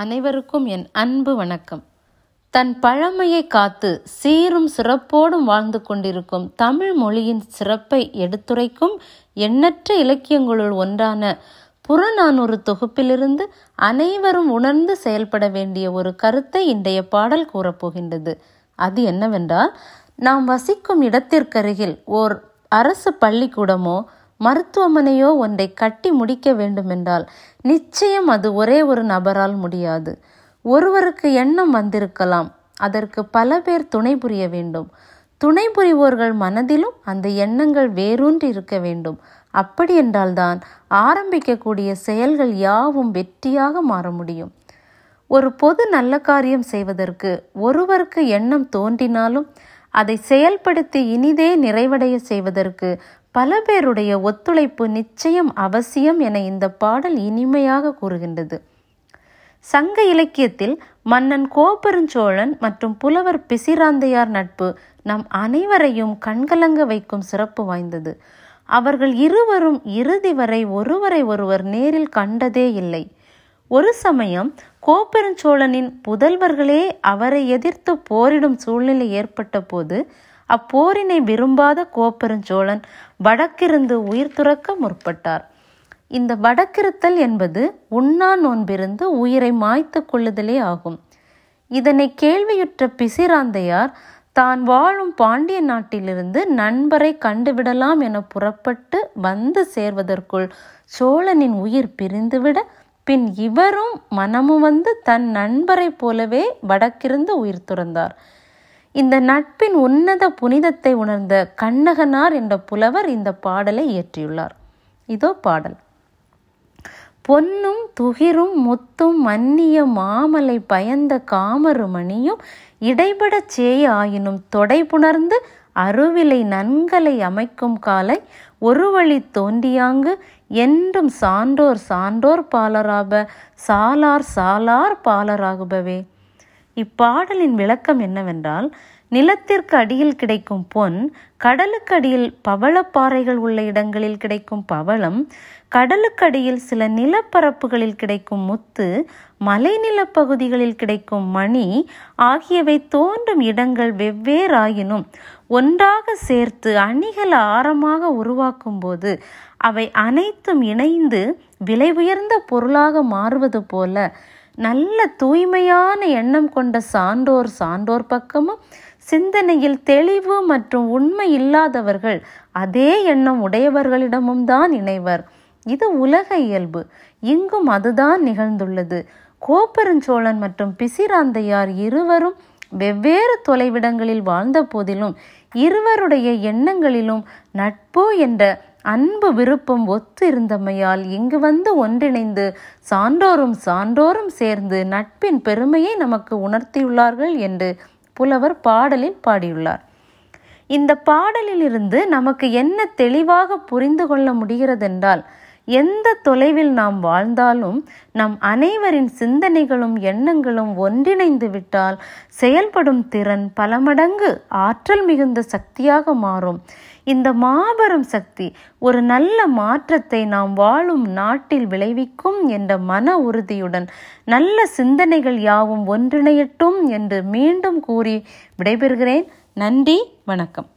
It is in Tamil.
அனைவருக்கும் என் அன்பு வணக்கம். தன் பழமையை காத்து சீரும் சிறப்போடும் வாழ்ந்து கொண்டிருக்கும் தமிழ் மொழியின் சிறப்பை எடுத்துரைக்கும் எண்ணற்ற இலக்கியங்களுள் ஒன்றான புறநானூறு தொகுப்பிலிருந்து அனைவரும் உணர்ந்து செயல்பட வேண்டிய ஒரு கருத்தை இன்றைய பாடல் கூறப்போகின்றது. அது என்னவென்றால் நாம் வசிக்கும் இடத்திற்கருகில் ஓர் அரசு பள்ளிக்கூடமோ மருத்துவமனையோ ஒன்றை கட்டி முடிக்க வேண்டுமென்றால் நிச்சயம் அது ஒரே ஒரு நபரால் முடியாது. ஒருவருக்கு எண்ணம் வந்திருக்கலாம். அதற்கு பல பேர் துணை புரிய வேண்டும். துணை புரிவோர்கள் மனதிலும் அந்த எண்ணங்கள் வேரூன்றி இருக்க வேண்டும். அப்படி என்றால்தான் ஆரம்பிக்கக்கூடிய செயல்கள் யாவும் வெற்றியாக மாற முடியும். ஒரு பொது நல்ல காரியம் செய்வதற்கு ஒருவருக்கு எண்ணம் தோன்றினாலும் அதை செயல்படுத்தி இனிதே நிறைவடைய செய்வதற்கு பல பேருடைய ஒத்துழைப்பு நிச்சயம் அவசியம் என இந்த பாடல் இனிமையாக கூறுகின்றது. சங்க இலக்கியத்தில் மன்னன் கோபெருஞ்சோழன் மற்றும் புலவர் பிசிராந்தையார் நட்பு நம் அனைவரையும் கண்கலங்க வைக்கும் சிறப்பு வாய்ந்தது. அவர்கள் இருவரும் இறுதி வரை ஒருவரை ஒருவர் நேரில் கண்டதே இல்லை. ஒரு சமயம் கோப்பெருஞ்சோழனின் புதல்வர்களே அவரை எதிர்த்து போரிடும் சூழ்நிலை ஏற்பட்ட போது அப்போரினை விரும்பாத கோப்பெருஞ்சோழன் வடக்கிருந்து உயிர் துறக்க முற்பட்டார். இந்த வடக்கிருத்தல் என்பது உண்ணா நோன்பிருந்து உயிரை மாய்த்து கொள்ளுதலே ஆகும். இதனை கேள்வியுற்ற பிசிராந்தையார் தான் வாழும் பாண்டிய நாட்டிலிருந்து நண்பரை கண்டுவிடலாம் என புறப்பட்டு வந்து சேர்வதற்குள் சோழனின் உயிர் பிரிந்துவிட பின் இவரும் மனமும் வந்து தன் நண்பரை போலவே வடக்கிருந்து உயிர் துறந்தார். இந்த நட்பின் உன்னத புனிதத்தை உணர்ந்த கண்ணகனார் என்ற புலவர் இந்த பாடலை இயற்றியுள்ளார். இதோ பாடல். பொன்னும் துகிரும் முத்தும் மன்னிய மாமலை பயந்த காமருமணியும் இடைபடச் சேய ஆயினும் தொடை புணர்ந்து அருவிலை நன்கலை அமைக்கும் காலை ஒரு வழி தோண்டியாங்கு என்றும் சான்றோர் சான்றோர் பாலராப சாலார் சாலார் பாலராகுபவே. இப்பாடலின் விளக்கம் என்னவென்றால் நிலத்திற்கு அடியில் கிடைக்கும் பொன் கடலுக்கு அடியில் பவளப்பாறைகள் உள்ள இடங்களில் கிடைக்கும் பவளம் கடலுக்கடியில் சில நிலப்பரப்புகளில் கிடைக்கும் முத்து மலைநில பகுதிகளில் கிடைக்கும் மணி ஆகியவை தோன்றும் இடங்கள் வெவ்வேறாயினும் ஒன்றாக சேர்த்து அணிகள் ஆரமாக உருவாக்கும் போது அவை அனைத்தும் இணைந்து விலை உயர்ந்த பொருளாக மாறுவது போல நல்ல தூய்மையான எண்ணம் கொண்ட சான்றோர் சான்றோர் பக்கமும் சிந்தனையில் தெளிவு மற்றும் உண்மை இல்லாதவர்கள் அதே எண்ணம் உடையவர்களிடமும் தான் இணைவர். இது உலக இயல்பு. இங்கும் அதுதான் நிகழ்ந்துள்ளது. கோப்பெருஞ்சோழன் மற்றும் பிசிராந்தையார் இருவரும் வெவ்வேறு தொலைவிடங்களில் வாழ்ந்த போதிலும் இருவருடைய எண்ணங்களிலும் நட்பு என்ற அன்பு விருப்பம் ஒத்து இருந்தமையால் இங்கு வந்து ஒன்றிணைந்து சான்றோரும் சான்றோரும் சேர்ந்து நட்பின் பெருமையை நமக்கு உணர்த்தியுள்ளார்கள் என்று புலவர் பாடலில் பாடியுள்ளார். இந்த பாடலிலிருந்து நமக்கு என்ன தெளிவாக புரிந்து கொள்ள முடிகிறதென்றால் எந்த தொலைவில் நாம் வாழ்ந்தாலும் நம் அனைவரின் சிந்தனைகளும் எண்ணங்களும் ஒன்றிணைந்து விட்டால் செயல்படும் திறன் பல மடங்கு ஆற்றல் மிகுந்த சக்தியாக மாறும். இந்த மாபெரும் சக்தி ஒரு நல்ல மாற்றத்தை நாம் வாழும் நாட்டில் விளைவிக்கும் என்ற மன உறுதியுடன் நல்ல சிந்தனைகள் யாவும் ஒன்றிணையட்டும் என்று மீண்டும் கூறி விடைபெறுகிறேன். நன்றி வணக்கம்.